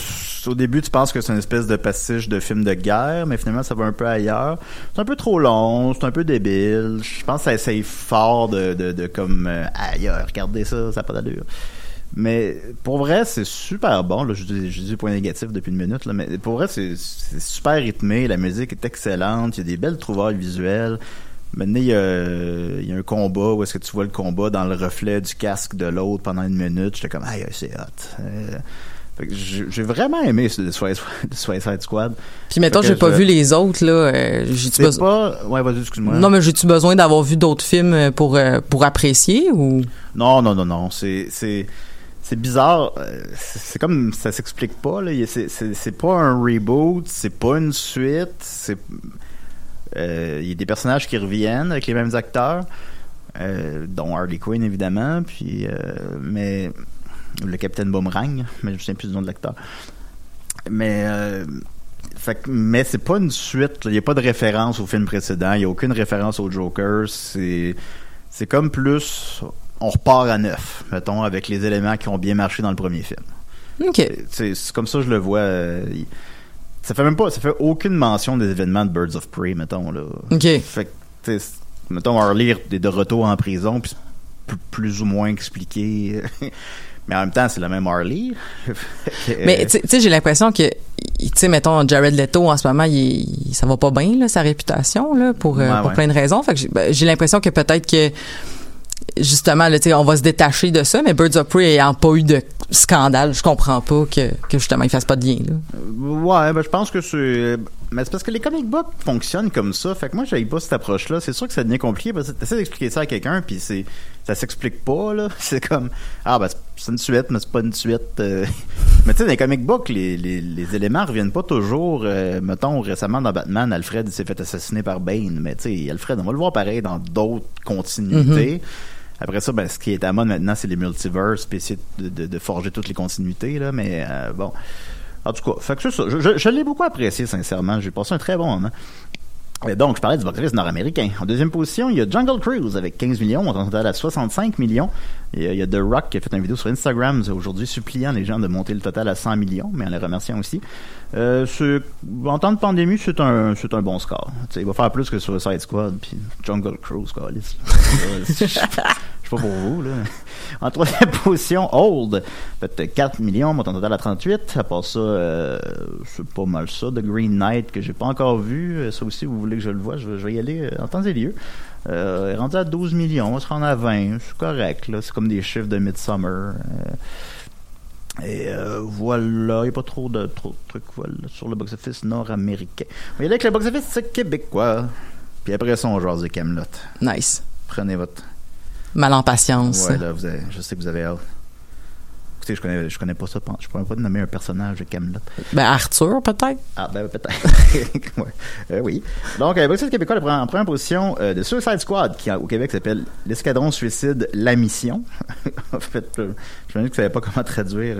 au début, tu penses que c'est une espèce de pastiche de film de guerre, mais finalement, ça va un peu ailleurs. C'est un peu trop long, c'est un peu débile. Je pense que ça essaye fort de, de, de comme euh, ailleurs. Regardez ça, ça n'a pas d'allure. Mais pour vrai, c'est super bon. Je, je dis des points négatifs depuis une minute, mais pour vrai, c'est super rythmé. La musique est excellente. Il y a des belles trouvailles visuelles. Maintenant, il y a, il y a un combat où est-ce que tu vois le combat dans le reflet du casque de l'autre pendant une minute. J'étais comme, aïe, c'est hot. Euh, j'ai vraiment aimé ce Suicide Squad. Puis mettons, j'ai pas je- vu les autres, là. euh, j'ai-tu besoin... pas... Ouais, vas-y, excuse-moi. Non, mais j'ai-tu besoin d'avoir vu d'autres films euh, pour, pour apprécier ou... Non, non, non, non. C'est, c'est, c'est bizarre. C'est comme ça s'explique pas. Là. C'est, pas un reboot, c'est pas une suite. C'est, il y a des personnages qui reviennent avec les mêmes acteurs, euh, dont Harley Quinn évidemment, puis euh, mais le Capitaine Boomerang, mais je me souviens plus du nom de l'acteur. Mais euh, fait que- mais c'est pas une suite. Il y a pas de référence au film précédent. Il y a aucune référence au Joker. C'est c'est comme plus on repart à neuf, mettons, avec les éléments qui ont bien marché dans le premier film. OK. C'est comme ça que je le vois. Ça fait même pas, ça fait aucune mention des événements de Birds of Prey, mettons là. OK. Fait que, mettons, Harley est de retour en prison, puis plus ou moins expliqué. Mais en même temps, c'est le même Harley. Mais tu sais- j'ai l'impression que, tu sais, mettons, Jared Leto, en ce moment, il, ça va pas bien, là, sa réputation, là, pour, euh, Ouais, pour ouais. plein de raisons. Fait que j'ai ben, j'ai l'impression que peut-être que, justement, là, on va se détacher de ça, mais Birds of Prey ayant pas eu de scandale, je comprends pas que, que justement, il fasse pas de lien, là. Ouais, ben je pense que c'est. Mais c'est parce que les comic books fonctionnent comme ça. Fait que moi, j'avais pas cette approche-là. C'est sûr que ça devient compliqué parce que t'essaies d'expliquer ça à quelqu'un, puis c'est ça s'explique pas, là. C'est comme Ah, ben c'est- une suite, mais c'est pas une suite. euh. mais tu sais, dans les comic books, les, les, les éléments reviennent pas toujours. euh, mettons, récemment dans Batman, Alfred il s'est fait assassiner par Bane. Mais tu sais, Alfred, on va le voir pareil dans d'autres continuités. Après ça, ben, ce qui est à mode maintenant, c'est les multiverses, puis essayer de, de, forger toutes les continuités, là. Mais euh, bon. En tout cas, fait que ça. Je, l'ai beaucoup apprécié, sincèrement. J'ai passé un très bon moment. Donc, je parlais du box-office nord-américain. En deuxième position, il y a Jungle Cruise avec 15 millions. On est à 65 millions. Il y a The Rock qui a fait une vidéo sur Instagram aujourd'hui suppliant les gens de monter le total à 100 millions, mais en les remerciant aussi. Euh, en temps de pandémie, c'est un, c'est un bon score. Tu sais, il va faire plus que sur Side Squad puis Jungle Cruise, quoi. Je sais pas pour vous, là. En troisième position, Old. Fait 4 millions, montant total à 38. À part ça, euh, c'est pas mal ça. The Green Knight, que j'ai pas encore vu. Euh, Ça aussi, vous voulez que je le voie, je, vais- y aller euh, en temps et lieu. Euh, rendu à 12 millions, on se rend à 20. C'est correct, là. C'est comme des chiffres de Midsummer. Euh, et euh, voilà, il n'y a pas trop de, trop de trucs voilà, sur le box-office nord-américain. On va y aller avec le box-office québécois. Puis après ça, on jase de Camelot. Nice. Prenez votre Mal en patience. Ouais, là, vous avez- je sais que vous avez hâte. Écoutez, je connais, je connais pas ça. Je pourrais pas nommer un personnage de Camelot. Ben, Arthur, peut-être? Ah, ben peut-être. ouais. Euh, oui. Donc, euh, Boxing québécois prend en première position euh, de Suicide Squad, qui au Québec s'appelle l'Escadron Suicide La Mission. en fait, euh, je me dis que je savais pas comment traduire.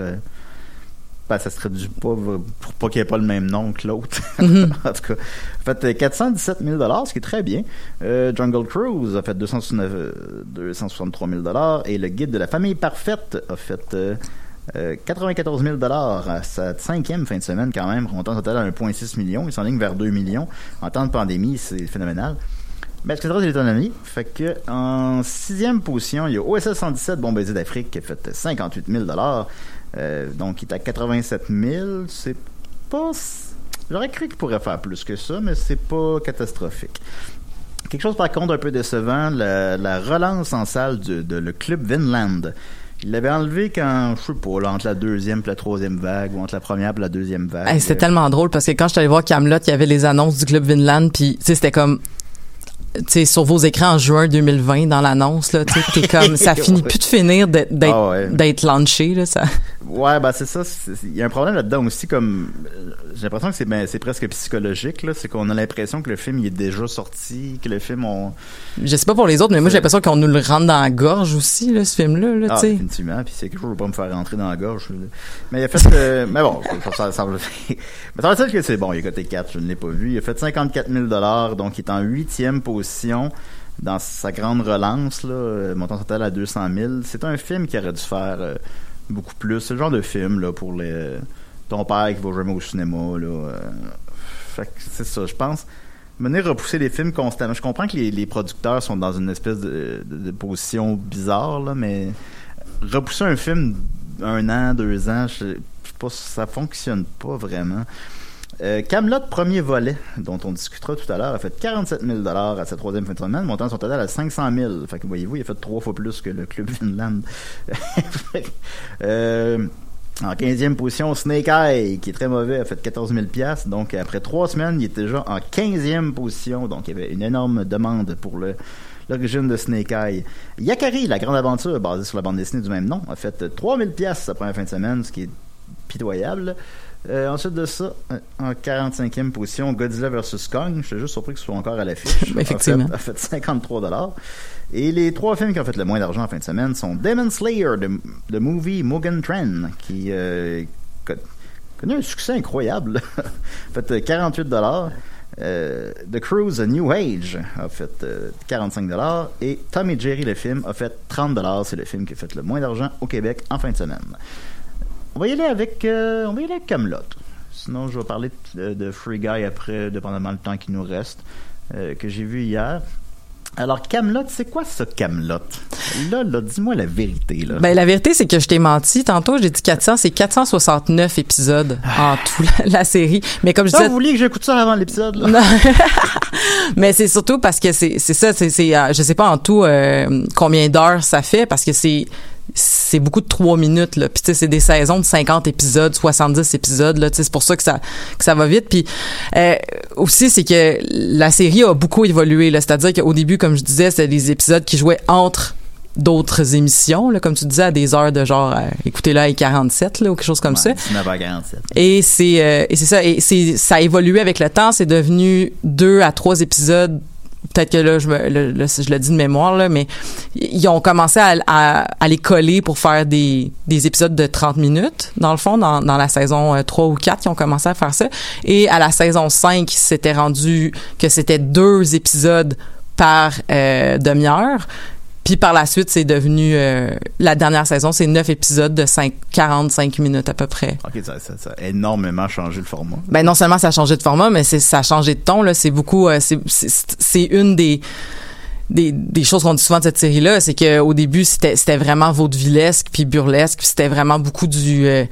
Euh, ben, ça se traduit pas euh, pour pas qu'il n'y ait pas le même nom que l'autre. en tout cas, en fait euh, 417 000 ce qui est très bien. Euh, Jungle Cruise a fait 269, euh, 263 000 et le Guide de la famille parfaite a fait euh, euh, 94 000 à sa cinquième fin de semaine quand même, remontant au total à 1,6 million. Il s'enligne vers 2 millions. En temps de pandémie, c'est phénoménal. Ben, c'est très l'économie. Fait que, en sixième position, il y a OSS 117, Bon Baiser d'Afrique, qui a fait 58 000 euh, Donc, il est à 87 000. C'est pas... J'aurais cru qu'il pourrait faire plus que ça, mais c'est pas catastrophique. Quelque chose, par contre, un peu décevant, la, la relance en salle de, de le Club Vinland. Il l'avait enlevé quand, je sais pas, là, entre la deuxième et la troisième vague, ou entre la première et la deuxième vague. Hey, c'était tellement drôle parce que quand je suis allé voir Camelot, il y avait les annonces du Club Vinland, puis tu sais, c'était comme sais, sur vos écrans en juin 2020 dans l'annonce là, sais, comme ça finit plus de finir d'être Ah ouais. d'être launché là, ça. Ouais, ben c'est ça. Il y a un problème là-dedans aussi, comme j'ai l'impression que c'est ben, c'est presque psychologique. là. C'est qu'on a l'impression que le film il est déjà sorti, que le film on. Je sais pas pour les autres, mais moi j'ai l'impression qu'on nous le rentre dans la gorge aussi là, ce film là, Ah, tu sais. définitivement. Puis c'est quelque chose qui va pas me faire rentrer dans la gorge. Mais il a fait. euh, mais bon, ça, ça, ça, mais ça veut dire que c'est bon. Il a coté 4, je ne l'ai pas vu. Il a fait 54 000 donc il est en huitième position dans sa grande relance, là, montant total à 200 000. C'est un film qui aurait dû faire euh, beaucoup plus. C'est le genre de film là pour les ton père qui va jamais au cinéma là. euh, fait que c'est ça, je pense. Mener repousser les films constamment. Je comprends que les, les producteurs sont dans une espèce de, de- de position bizarre là, mais repousser un film un an, deux ans, je, je sais pas, ça fonctionne pas vraiment. Euh, Camelot premier volet, dont on discutera tout à l'heure, a fait 47 000 à sa troisième fin de semaine, montant son total à 500 000. Fait que voyez-vous, il a fait trois fois plus que le club Finland. Euh, en 15e position, Snake Eye, qui est très mauvais, a fait 14 000 Donc, après trois semaines, il était déjà en 15e position. Donc, il y avait une énorme demande pour l'origine de Snake Eye. Yakari, la grande aventure, basée sur la bande dessinée du même nom, a fait 3000 pièces sa première fin de semaine, ce qui est pitoyable. Euh, ensuite de ça, euh, en 45e position, Godzilla vs. Kong. Je suis juste surpris que ce soit encore à l'affiche. Effectivement. A fait, a fait 53 dollars. Et les trois films qui ont fait le moins d'argent en fin de semaine sont Demon Slayer, de, de movie Mugen Train, qui euh, co- connu un succès incroyable. a fait euh, 48 dollars. Euh, The Cruise A New Age a fait euh, 45 dollars et Tom et Jerry le film a fait 30 dollars. C'est le film qui a fait le moins d'argent au Québec en fin de semaine. On va y aller avec euh, on va y aller avec Camelot. Sinon, je vais parler de, de Free Guy après, dépendamment du temps qui nous reste, euh, que j'ai vu hier. Alors, Camelot, c'est quoi ça, Camelot? Là, là, dis-moi la vérité là. Ben la vérité c'est que je t'ai menti tantôt, j'ai dit 400, c'est 469 épisodes en tout la, la série. Mais comme je ça, disais vous vouliez que j'écoute ça avant l'épisode là? Non. mais c'est surtout parce que c'est c'est ça c'est c'est euh, je sais pas en tout euh, combien d'heures ça fait parce que c'est c'est beaucoup de trois minutes là. Puis tu sais c'est des saisons de 50 épisodes 70 épisodes là. Tu sais c'est pour ça que ça que ça va vite. Puis euh, aussi c'est que la série a beaucoup évolué là. C'est-à-dire qu'au début comme je disais c'était des épisodes qui jouaient entre d'autres émissions là. Comme tu disais à des heures de genre euh, écoutez là 47 là ou quelque chose comme ça. 19h47. et c'est euh, et c'est ça. Et c'est ça a évolué avec le temps. C'est devenu deux à trois épisodes peut-être que là je me le- je le dis de mémoire là mais ils ont commencé à, à, à les coller pour faire des, des épisodes de 30 minutes dans le fond dans, dans la saison euh, 3 ou 4 ils ont commencé à faire ça. Et à la saison 5 c'était rendu que c'était deux épisodes par euh, demi-heure puis par la suite, c'est devenu euh, la dernière saison, c'est neuf épisodes de 5, 45 minutes à peu près. Ok, ça, ça, ça a énormément changé le format. Ben non seulement ça a changé de format, mais ça a changé de ton là. C'est beaucoup. euh, c'est une des des, des choses qu'on dit souvent de cette série-là, c'est que au début c'était c'était vraiment vaudevillesque puis burlesque, puis c'était vraiment beaucoup du euh,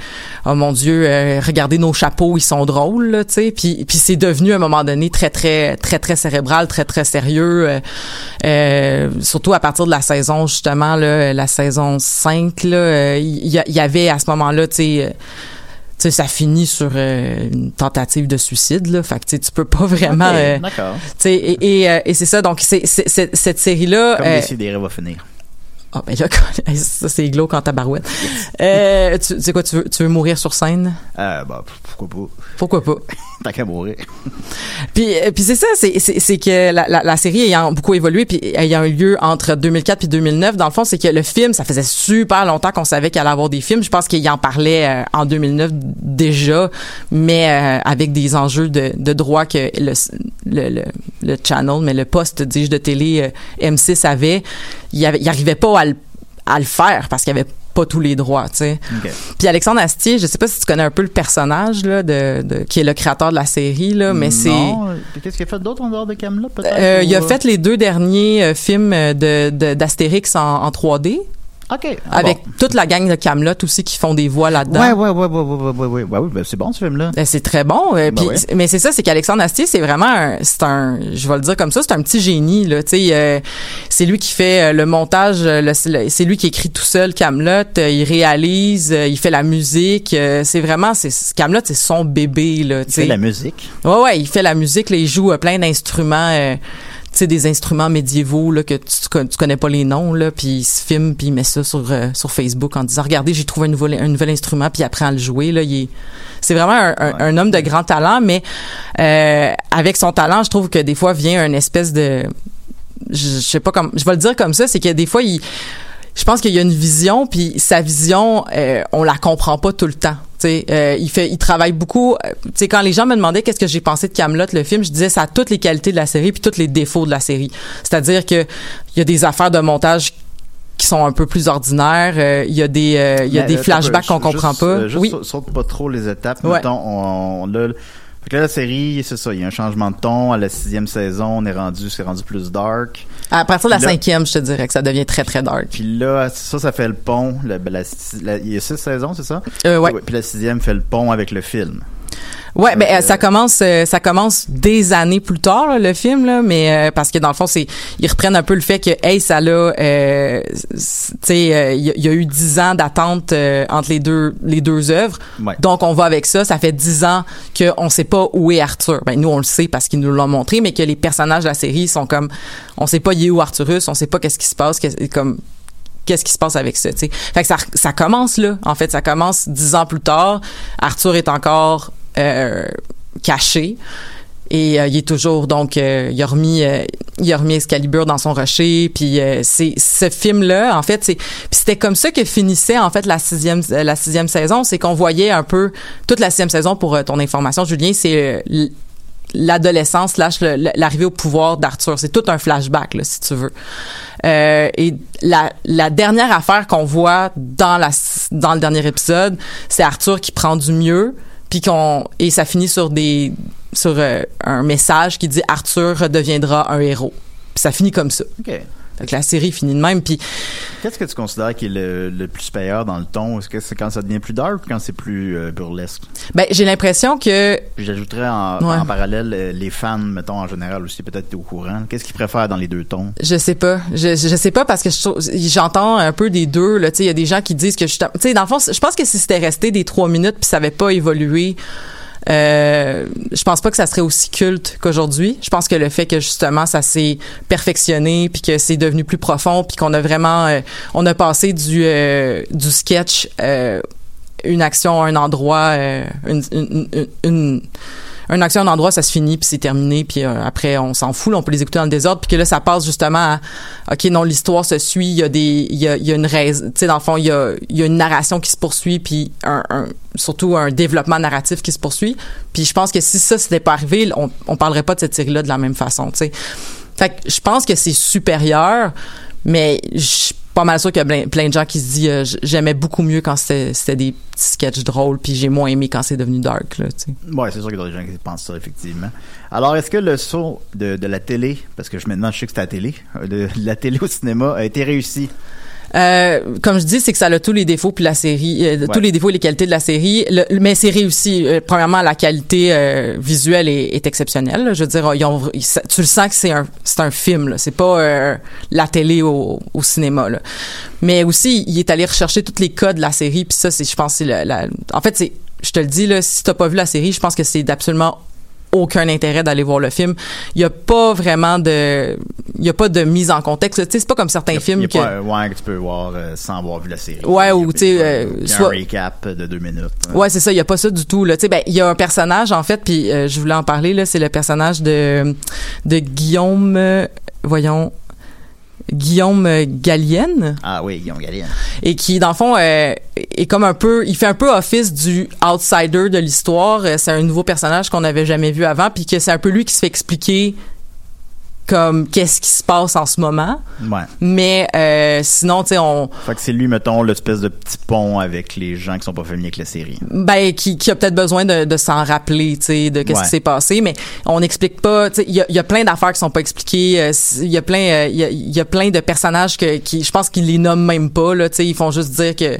oh mon dieu, euh, regardez nos chapeaux, ils sont drôles, tu sais, puis puis c'est devenu à un moment donné très très très très cérébral, très très sérieux, euh, euh, surtout à partir de la saison justement là, la saison 5 là, euh, il y, y avait à ce moment-là, tu sais. Tu sais, ça finit sur euh, une tentative de suicide, là. Fait que, tu peux pas vraiment... Euh, D'accord. tu sais, et, et, euh, et c'est ça. Donc, c'est, cette série-là... Comme Décidéré va finir. Ah, ben là, ça, c'est glauque en tabarouette. Euh, tu tu sais quoi, tu veux, tu veux mourir sur scène? Ah, bah, pourquoi pas? Pourquoi pas? Tant qu'à mourir. Puis, euh, puis c'est ça, c'est, c'est, c'est que la, la, la série ayant beaucoup évolué, puis ayant eu lieu entre 2004 puis 2009, dans le fond, c'est que le film, ça faisait super longtemps qu'on savait qu'il allait avoir des films. Je pense qu'il en parlait euh, en 2009 déjà, mais euh, avec des enjeux de, de droit que le, le, le, le channel, mais le poste, dis-je, de télé euh, M6 avait, il, avait, il arrivait pas à le, à le faire parce qu'il avait pas tous les droits, tu sais. Puis Alexandre Astier, je sais pas si tu connais un peu le personnage là de, de qui est le créateur de la série là, mais c'est Non, Qu'est-ce qu'il a fait d'autre en dehors de Camelot, peut-être? euh, il a euh, fait les deux derniers euh, films de de- d'Astérix en, en 3D OK. Ah, avec bon. toute la gang de Camelot aussi qui font des voix là-dedans. Ouais, ouais, ouais, ouais, ouais, ouais, ouais, ouais, ouais, ouais, ben, c'est bon, ce film-là. Euh, C'est très bon. Ben puis- ouais. Mais c'est ça, c'est qu'Alexandre Astier, c'est vraiment, un, c'est un, je vais le dire comme ça, c'est un petit génie là. Tu sais, euh, c'est lui qui fait euh, le montage, euh, c'est lui qui écrit tout seul Camelot. euh, il réalise, il fait la musique. euh, c'est vraiment, c'est Camelot, c'est son bébé là. Il Tu fait la musique. Ouais, ouais, il fait la musique, là, il joue plein d'instruments, euh, sais, des instruments médiévaux là, que tu, tu con- tu connais pas les noms, là, puis il se filme, puis il met ça sur, euh, sur Facebook en disant, regardez, j'ai trouvé un nouveau, un nouvel instrument, puis il apprend à le jouer. Là, il est, c'est vraiment un, un- Ouais. un homme de grand talent, mais euh, avec son talent, je trouve que des fois vient une espèce de... Je, je sais pas comme... Je vais le dire comme ça, c'est que des fois, il je pense qu'il y a une vision puis sa vision euh, on la comprend pas tout le temps euh, il fait il travaille beaucoup euh, sais quand les gens me demandaient qu'est-ce que j'ai pensé de Camelot le film je disais ça a toutes les qualités de la série puis tous les défauts de la série c'est-à-dire que il y a des affaires de montage qui sont un peu plus ordinaires euh, il y a des euh, il y a Mais, des euh, flashbacks qu'on comprend juste, pas juste oui saute- pas trop les étapes. Ouais. Mettons, on, on- là, fait que là, la série, c'est ça, il y a un changement de ton. À la sixième saison, on est rendu, c'est rendu plus dark. à partir de la là- cinquième je te dirais que ça devient très très dark Puis là, ça, ça fait le pont. La, la- la- il y a six saisons, c'est ça? Euh, ouais. Puis la sixième fait le pont avec le film. Ouais, ben Euh, euh, ça commence euh, ça commence des années plus tard là, le film là, mais euh, parce que dans le fond c'est ils reprennent un peu le fait que hey ça l'a euh, tu sais euh, il y, a- il y a eu dix ans d'attente euh, entre les deux les deux œuvres. Ouais. Donc on va avec ça, ça fait dix ans que on sait pas où est Arthur. Ben nous on le sait parce qu'ils nous l'ont montré mais que les personnages de la série sont comme on sait pas il est où Arthurus, on sait pas qu'est-ce qui se passe comme qu'est-ce qui se passe avec ça, tu sais. Fait que ça, ça commence là. En fait, ça commence dix ans plus tard. Arthur est encore euh, caché. Et euh, il est toujours donc euh, il a remis euh, il a remis Excalibur dans son rocher puis euh, c'est ce film là en fait c'est c'était comme ça que finissait en fait la sixième euh, la sixième saison c'est qu'on voyait un peu toute la sixième saison pour euh, ton information Julien c'est euh, l'adolescence slash l'arrivée au pouvoir d'Arthur. C'est tout un flashback, là, si tu veux. Euh, et la, la dernière affaire qu'on voit dans la dans le dernier épisode, c'est Arthur qui prend du mieux, puis qu'on et ça finit sur des sur euh, un message qui dit Arthur redeviendra un héros. Ça finit comme ça. Que la série finit de même. Puis Qu'est-ce que tu considères qui est le, le plus supérieur dans le ton? Est-ce que c'est quand ça devient plus dark ou quand c'est plus euh, burlesque? ben j'ai l'impression que J'ajouterais en, Ouais. en parallèle euh, les fans, mettons, en général aussi, peut-être au courant. Qu'est-ce qu'ils préfèrent dans les deux tons? Je sais pas. Je, je sais pas parce que je j'entends un peu des deux. Là, tu sais, il y a des gens qui disent que je, tu sais, dans le fond, je pense que si c'était resté des trois minutes puis ça avait pas évolué, euh, je pense pas que ça serait aussi culte qu'aujourd'hui. Je pense que le fait que justement ça s'est perfectionné puis que c'est devenu plus profond puis qu'on a vraiment, euh, on a passé du euh, du sketch. euh, une action à un endroit, euh, une, une, une, une- une action un endroit, ça se finit, puis c'est terminé, puis euh, après, on s'en fout, on peut les écouter dans le désordre, puis que là, ça passe justement à, OK, non, l'histoire se suit, il y a des, il y a, une raison, tu sais, dans le fond, il y a, y a une narration qui se poursuit, puis un, un- surtout un développement narratif qui se poursuit, puis je pense que si ça, c'était pas arrivé, on, on parlerait pas de cette série-là de la même façon, tu sais. Fait que je pense que c'est supérieur, mais je pas mal sûr qu'il y a plein, de gens qui se disent euh, j'aimais beaucoup mieux quand c'était des petits sketchs drôles puis j'ai moins aimé quand c'est devenu dark là tu. Ouais, c'est sûr qu'il y a des gens qui pensent ça, effectivement. Alors, est-ce que le saut de, de la télé, parce que je, maintenant je sais que c'est la télé, euh, de, de la télé au cinéma a été réussi? Euh, comme je dis, c'est que ça a tous les défauts puis la série, euh, Ouais. tous les défauts et les qualités de la série. Le- mais c'est réussi. Euh, premièrement, la qualité euh, visuelle est, est exceptionnelle. là. Je veux dire, ils ont- ils- tu le sens que c'est un, c'est un film. là. C'est pas euh, la télé au, au cinéma. Là. Mais aussi, il est allé rechercher tous les codes de la série. Puis ça, c'est, je pense, c'est la, la- En fait, c'est, je te le dis là, si t'as pas vu la série, je pense que c'est d'absolument aucun intérêt d'aller voir le film. Il y a pas vraiment de, il y a pas de mise en contexte. Tu sais, c'est pas comme certains a- films il y a que. pas un- ouais, que tu peux voir euh, sans avoir vu la série. Ouais, ou, tu sais, euh, soit- un recap de deux minutes. Ouais, c'est ça. Il y a pas ça du tout. Là, tu sais, ben il y a un personnage en fait, puis euh, je voulais en parler là. C'est le personnage de de Guillaume. euh, voyons. Guillaume Gallienne Ah oui, Guillaume Gallienne. et qui dans le fond euh, est comme un peu il fait un peu office du outsider de l'histoire Euh, c'est un nouveau personnage qu'on n'avait jamais vu avant puis que c'est un peu lui qui se fait expliquer comme qu'est-ce qui se passe en ce moment. Ouais. Mais euh, sinon, tu sais, on Fait que c'est lui, mettons, l'espèce de petit pont avec les gens qui sont pas familiers avec la série. ben qui, qui a peut-être besoin de, de s'en rappeler, tu sais, de qu'est-ce Ouais. qui s'est passé, mais on n'explique pas. Tu sais, il y a, il y a plein d'affaires qui sont pas expliquées. euh, Il y a plein, euh, il y a, il y a plein de personnages que, qui, je pense qu'ils les nomment même pas. Là, tu sais, ils font juste dire que.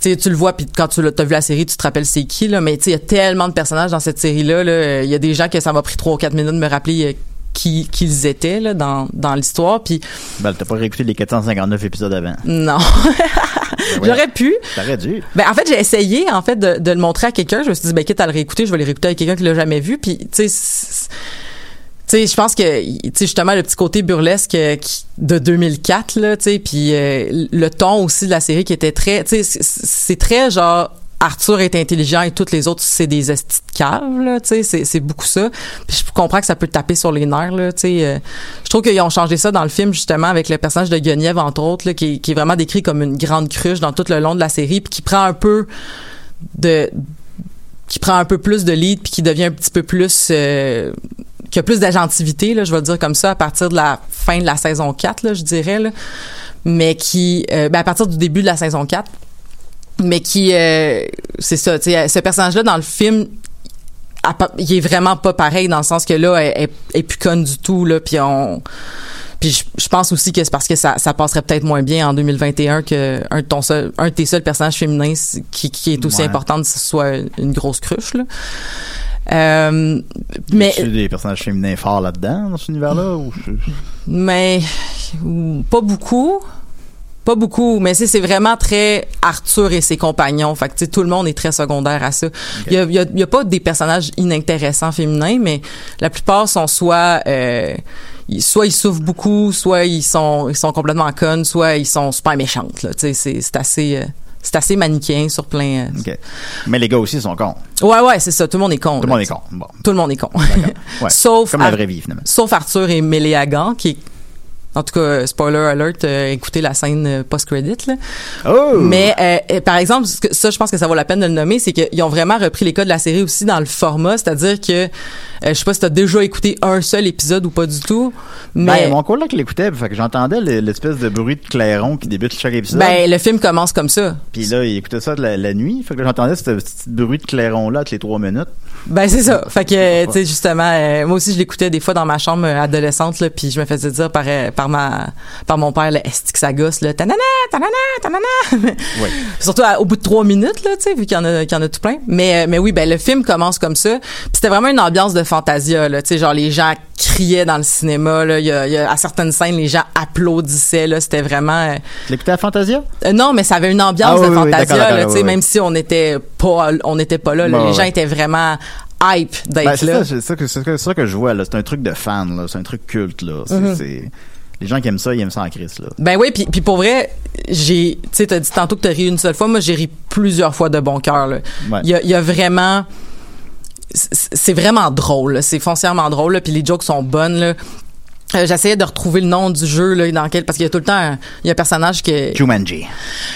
Tu sais, tu le vois, puis quand tu as vu la série, tu te rappelles c'est qui, là. Mais tu sais, il y a tellement de personnages dans cette série-là. là. Il y a des gens que ça m'a pris trois ou quatre minutes de me rappeler qui qu'ils étaient là, dans, dans l'histoire. Puis Ben, t'as pas réécouté les 459 épisodes avant. non, ouais. j'aurais pu. T'aurais dû. Ben en fait j'ai essayé en fait de, de le montrer à quelqu'un. Je me suis dit ben quitte à le réécouter, je vais le réécouter avec quelqu'un qui l'a jamais vu. Puis tu sais, tu sais, je pense que tu sais justement le petit côté burlesque euh, de 2004 là, tu sais, puis euh, le ton aussi de la série qui était très, tu sais, c'est très genre Arthur est intelligent et toutes les autres c'est des estis de caves là, tu sais, c'est beaucoup ça. Puis je comprends que ça peut taper sur les nerfs là, tu sais. euh, je trouve qu'ils ont changé ça dans le film justement avec le personnage de Guenièvre entre autres là, qui, est- qui est vraiment décrit comme une grande cruche dans tout le long de la série puis qui prend un peu de qui prend un peu plus de lead puis qui devient un petit peu plus euh, qui a plus d'agentivité là, je vais dire comme ça à partir de la fin de la saison 4 là, je dirais. Mais qui euh, ben, à partir du début de la saison 4 mais qui euh, c'est ça, tu sais ce personnage là dans le film il est vraiment pas pareil dans le sens que là elle, elle, elle est plus conne du tout là puis on puis je, je pense aussi que c'est parce que ça, ça passerait peut-être moins bien en 2021 que un de ton seul, un de tes seuls personnages féminins qui, qui est aussi Ouais. important que ce soit une grosse cruche là. Euh, mais des personnages féminins forts là-dedans, dans cet univers-là? Ou mais pas beaucoup. Pas beaucoup, mais c'est c'est vraiment très Arthur et ses compagnons. Fait que, tout le monde est très secondaire à ça. Il y, a, y, y pas des personnages inintéressants féminins, mais la plupart sont soit euh, ils- soit ils souffrent beaucoup, soit ils sont ils sont complètement connes, soit ils sont super méchantes. Là. C'est c'est assez euh, c'est assez manichéen sur plein. euh. Mais les gars aussi sont cons. Ouais ouais, c'est ça. Tout le monde est con. Tout le monde est con. Bon. Tout le monde est con. Ouais. Sauf Comme la vraie vie, finalement. Sauf Arthur et Méléagan, qui est en tout cas, spoiler alert, euh, écoutez la scène euh, post-credit. Là. Oh! Mais euh, par exemple, ça, je pense que ça vaut la peine de le nommer, c'est qu'ils ont vraiment repris les codes de la série aussi dans le format, c'est-à-dire que euh, je sais pas si t'as déjà écouté un seul épisode ou pas du tout, mais Ben, mon coloc l'écoutait, fait que j'entendais le- l'espèce de bruit de clairon qui débute chaque épisode. ben, le film commence comme ça. Puis là, il écoutait ça de la, la nuit. Fait que là, j'entendais ce petit bruit de clairon-là toutes les trois minutes. Ben c'est ça. Fait que tu sais justement, euh, moi aussi je l'écoutais des fois dans ma chambre adolescente là, puis je me faisais dire par euh, par ma par mon père le esti que ça gosse là, tanana tanana tanana. Oui. Surtout à- au bout de trois minutes là, tu sais, vu qu'il y en a qu'il y en a tout plein. Mais euh, mais oui, ben le film commence comme ça. Puis c'était vraiment une ambiance de fantasia là, tu sais, genre les gens criaient dans le cinéma là, il y a, il y a- à certaines scènes les gens applaudissaient là, c'était vraiment euh, Tu l'écoutais à Fantasia? euh, non, mais ça avait une ambiance Ah oui, de oui, fantasia, tu sais, même si on n'était pas, on n'était pas là, les gens étaient vraiment hype d'être Ben, là. c'est ça, ça que- je vois, là. C'est un truc de fan, là. C'est un truc culte, là. C'est, c'est- Les gens qui aiment ça, ils aiment ça en crise, là. Ben oui, puis puis pour vrai, j'ai, tu sais, t'as dit tantôt que t'as ri une seule fois, moi j'ai ri plusieurs fois de bon cœur. là. Ouais. Il y a, y a vraiment, c'est vraiment drôle, c'est foncièrement drôle, là, puis les jokes sont bonnes. Là. Euh, J'essayais de retrouver le nom du jeu là, dans lequel parce qu'il y a tout le temps un, il y a un personnage que Jumanji.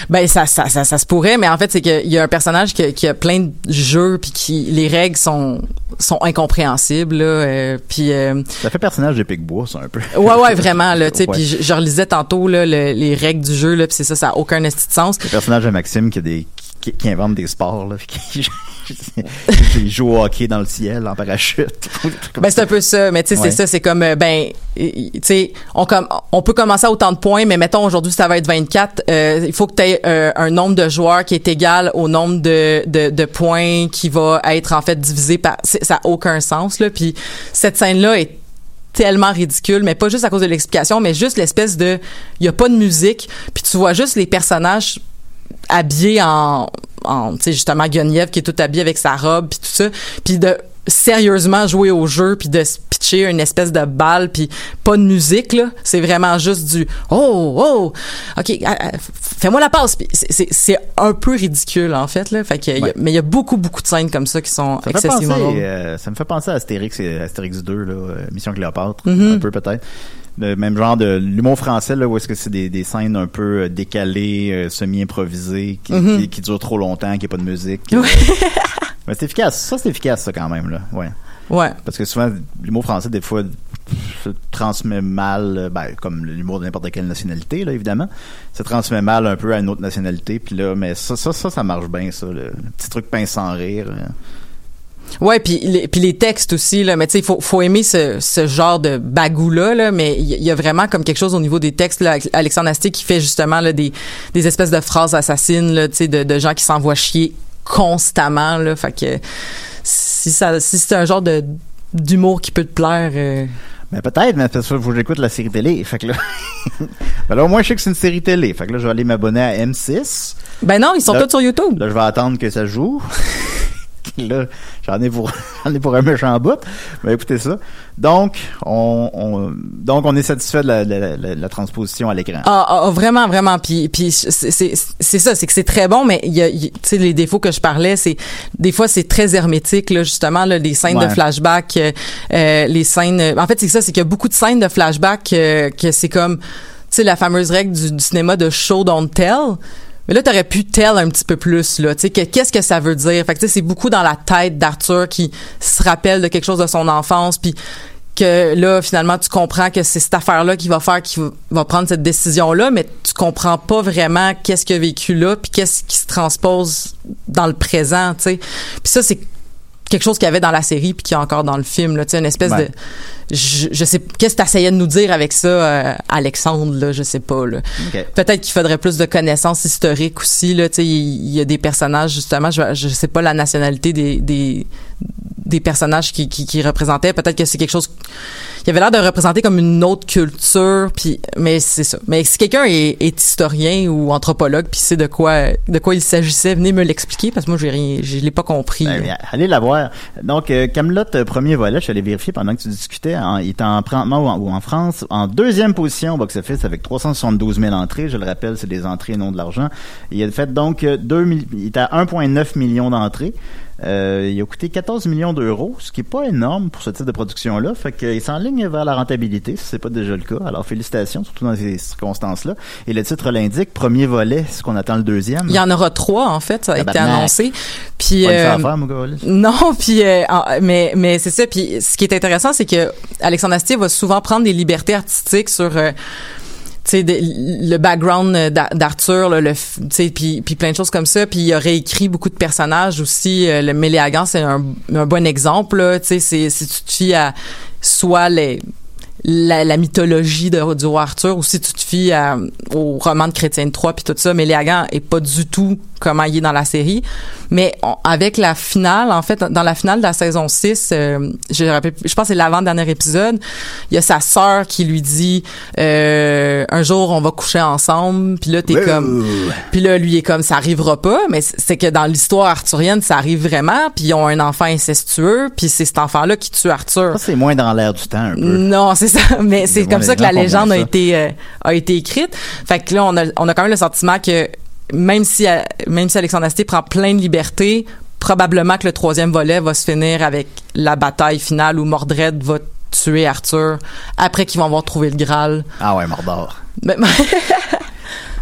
Ben ça ça ça, ça se pourrait, mais en fait c'est qu'il y a un personnage qui, qui a plein de jeux puis qui les règles sont sont incompréhensibles là, euh, puis euh, Ça fait personnage de Picbois, ça, un peu. ouais ouais vraiment là, tu sais puis je, je relisais tantôt là le- les règles du jeu là, puis c'est ça ça a aucun esti de sens. Le personnage de Maxime qui a des, qui, qui invente des sports, là. Qui, qui joue au hockey dans le ciel, en parachute. Ben c'est un peu ça, mais tu sais Ouais. c'est ça, c'est comme euh, ben tu sais on peut commencer à autant de points, mais mettons aujourd'hui ça va être 24, euh, il faut que tu aies euh, un nombre de joueurs qui est égal au nombre de, de, de points qui va être en fait divisé par ça a aucun sens là, puis cette scène là est tellement ridicule mais pas juste à cause de l'explication mais juste l'espèce de il y a pas de musique puis tu vois juste les personnages habillé en, en tu sais justement Guenièvre qui est tout habillé avec sa robe puis tout ça. Puis de sérieusement jouer au jeu puis de se pitcher une espèce de balle puis pas de musique là. C'est vraiment juste du oh oh ok ah, ah, fais-moi la passe. Puis c'est- un peu ridicule en fait là. Fait que y a- mais il y a beaucoup beaucoup de scènes comme ça qui sont Ça excessivement penser, euh, ça me fait penser à Astérix et Astérix 2, là, euh, Mission Cléopâtre, Mhm. un peu peut-être. Le même genre de l'humour français, là, où est-ce que c'est des, des scènes un peu euh, décalées, euh, semi-improvisées, qui, Mhm. qui, qui durent trop longtemps, qui a pas de musique. euh. Mais c'est efficace. Ça, c'est efficace, ça, quand même, là. Ouais. Ouais. Parce que souvent, l'humour français, des fois, se transmet mal, euh, ben, comme l'humour de n'importe quelle nationalité, là, évidemment. Ça transmet mal un peu à une autre nationalité. Puis là, mais ça, ça, ça, ça marche bien, ça. Le, petit truc pince sans rire. Ouais, puis les, puis les textes aussi là, mais tu sais il faut faut aimer ce, ce genre de bagou là là, mais il y, a vraiment comme quelque chose au niveau des textes là, Alexandre Astier qui fait justement là des des espèces de phrases assassines là, tu sais de, de gens qui s'envoient chier constamment là, fait que si ça si c'est un genre de d'humour qui peut te plaire euh, Mais peut-être, mais parce que j'écoute la série télé. Fait que là, ben là, au moins, je sais que c'est une série télé. Fait que là, je vais aller m'abonner à M6. ben non, ils sont Là- tous sur YouTube. Là, je vais attendre que ça joue. Là, j'en ai pour, j'en ai pour un méchant bout. Mais écoutez ça. Donc, on, on- donc, on est satisfait de la, la- la- la transposition à l'écran. Ah, ah, ah, vraiment, vraiment. Puis, puis c'est c'est- c'est ça, c'est que c'est très bon, mais il y a, il- tu sais, les défauts que je parlais, c'est des fois c'est très hermétique, là, justement, là, les scènes Ouais. de flashback, euh, euh, les scènes. En fait, c'est ça, c'est qu'il y a beaucoup de scènes de flashback euh, que c'est comme, tu sais, la fameuse règle du, du cinéma de show don't tell. Mais là, t'aurais pu tell un petit peu plus, là. Tu sais, que- qu'est-ce que ça veut dire? Fait que, c'est beaucoup dans la tête d'Arthur qui se rappelle de quelque chose de son enfance, puis que là, finalement, tu comprends que c'est cette affaire-là qui va faire, qui va- prendre cette décision-là, mais tu comprends pas vraiment qu'est-ce qu'il a vécu là, puis qu'est-ce qui se transpose dans le présent, tu sais. Puis ça, c'est quelque chose qu'il y avait dans la série puis qu'il y a encore dans le film là tu sais une espèce de je, je sais qu'est-ce que t'essayais de nous dire avec ça euh, Alexandre là? Je sais pas là OK. peut-être qu'il faudrait plus de connaissances historiques aussi là tu sais il il y, a des personnages justement je je sais pas la nationalité des des des personnages qui qui, qui représentaient peut-être que c'est quelque chose qui avait l'air de représenter comme une autre culture puis mais c'est ça mais si quelqu'un est, est historien ou anthropologue puis sait de quoi de quoi il s'agissait venez me l'expliquer parce que moi j'ai rien je l'ai pas compris Ben, allez la voir. Donc, euh, Camelot, euh, premier volet, je suis allé vérifier pendant que tu discutais. En- il est en, en, France en deuxième position au box-office avec 372 000 entrées. Je le rappelle, c'est des entrées et non de l'argent. Il a fait donc euh, 2 mille- il est à 1,9 million d'entrées. Euh, il a coûté 14 millions d'euros, ce qui est pas énorme pour ce type de production-là. Fait qu'il s'enligne vers la rentabilité, si c'est pas déjà le cas. Alors, félicitations, surtout dans ces circonstances-là. Et le titre l'indique, premier volet, ce qu'on attend le deuxième. Il y en aura trois en fait, ça a été annoncé. Puis Pas euh, affaire, mon gars, là. non, puis euh, en- mais mais c'est ça. Puis ce qui est intéressant, c'est que Alexandre Astier va souvent prendre des libertés artistiques sur euh, le background d'A- d'Arthur le puis plein de choses comme ça. Puis il aurait écrit beaucoup de personnages aussi euh, le Méléagan c'est un, bon exemple tu si tu te fies à soit la, mythologie de, du roi Arthur ou si tu te fies au roman de Chrétien de Troyes puis tout ça, Méléagan est pas du tout comment il est dans la série. Mais on- avec la finale, en fait, dans la finale de la saison 6, euh, je, rappelle, je pense que c'est l'avant-dernier épisode, il y a sa sœur qui lui dit euh, un jour on va coucher ensemble, puis là t'es comme puis là lui est comme ça arrivera pas, mais c'est que dans l'histoire arthurienne ça arrive vraiment, puis ils ont un enfant incestueux, puis c'est cet enfant-là qui tue Arthur. Ça, c'est moins dans l'air du temps, un peu. Non, c'est ça. Mais c'est comme ça que la légende a été euh, a été écrite. Fait que là, on a on a quand même le sentiment que même si euh, même si Alexandre Astier prend plein de liberté, probablement que le troisième volet va se finir avec la bataille finale où Mordred va tuer Arthur après qu'ils vont avoir trouvé le Graal. Ah ouais, Mordor. Mais-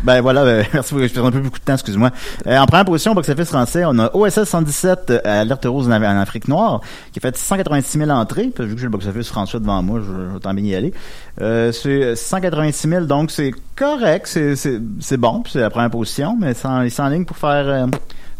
Ben voilà, euh, merci beaucoup. Je prends un peu beaucoup de temps, excuse-moi. Euh, en première position, box-office français, on a OSS 117 euh, Alerte Rose en, en Afrique noire, qui a fait 186 000 entrées. Puis, vu que j'ai le box-office français devant moi, je, bien y aller. Euh, c'est 186 000, donc c'est correct, c'est, bon, c'est la première position, mais ça, il s'enligne pour faire euh,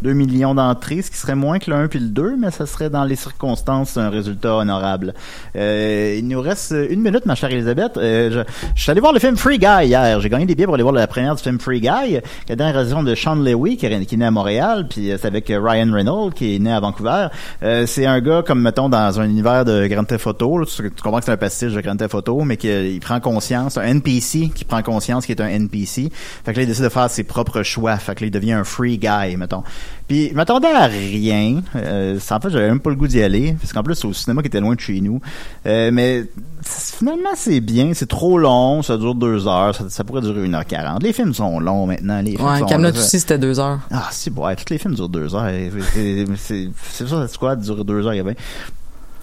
2 millions d'entrées, ce qui serait moins que le 1 puis le 2, mais ça serait dans les circonstances un résultat honorable. Euh, il nous reste une minute, ma chère Elisabeth. Euh, je, je suis allé voir le film Free Guy hier. J'ai gagné des billets pour aller voir la première du film Free Guy, la dernière réalisation de Sean Lewy, qui est, qui est né à Montréal, puis euh, c'est avec euh, Ryan Reynolds, qui est né à Vancouver. Euh, c'est un gars, comme mettons, dans un univers de Grand Theft Auto, tu, tu comprends que c'est un pastiche de Grand Theft Auto, mais qu'il prend conscience, un NPC qui prend conscience qu'il est un NPC. Fait que là, il décide de faire ses propres choix. Fait que là, il devient un free guy, mettons. Puis je m'attendais à rien. Euh, en fait, j'avais même pas le goût d'y aller, parce qu'en plus, c'est au cinéma qui était loin de chez nous. Euh, mais finalement, c'est bien. C'est trop long. Ça dure deux heures. Ça, ça pourrait durer une heure quarante. Les films sont longs maintenant. Les films ouais, Camelot aussi c'était deux heures. ah, si, bon, ouais, tous les films durent deux heures. C'est- ça, c'est quoi, durer deux heures, il y.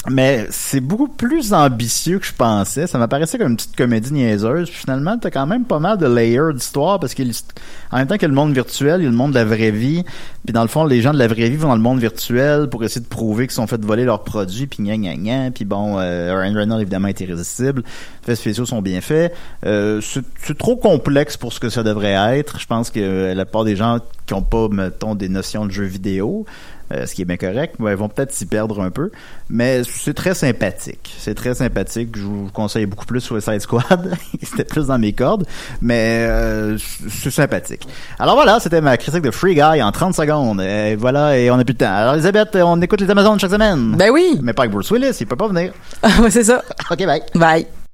Mais c'est beaucoup plus ambitieux que je pensais. Ça m'apparaissait comme une petite comédie niaiseuse. Puis finalement, t'as quand même pas mal de layers d'histoire parce qu'en même temps qu'il y a le monde virtuel, il y a le monde de la vraie vie. Puis dans le fond, les gens de la vraie vie vont dans le monde virtuel pour essayer de prouver qu'ils sont fait voler leurs produits. Puis gna gna gna. Puis bon, euh, Ryan Reynolds évidemment est irrésistible. Les effets spéciaux sont bien faits. Euh, c'est trop complexe pour ce que ça devrait être. Je pense que la part des gens qui ont pas, mettons, des notions de jeux vidéo, euh, ce qui est bien correct. ils vont peut-être s'y perdre un peu, mais c'est très sympathique. C'est très sympathique. Je vous conseille beaucoup plus Suicide Squad. c'était plus dans mes cordes, mais euh, c'est sympathique. Alors voilà, c'était ma critique de Free Guy en 30 secondes. Et voilà, et on a plus de temps. Alors Elisabeth, on écoute les Amazones chaque semaine. Ben oui. Mais pas avec Bruce Willis, il peut pas venir. c'est ça. ok, bye. Bye.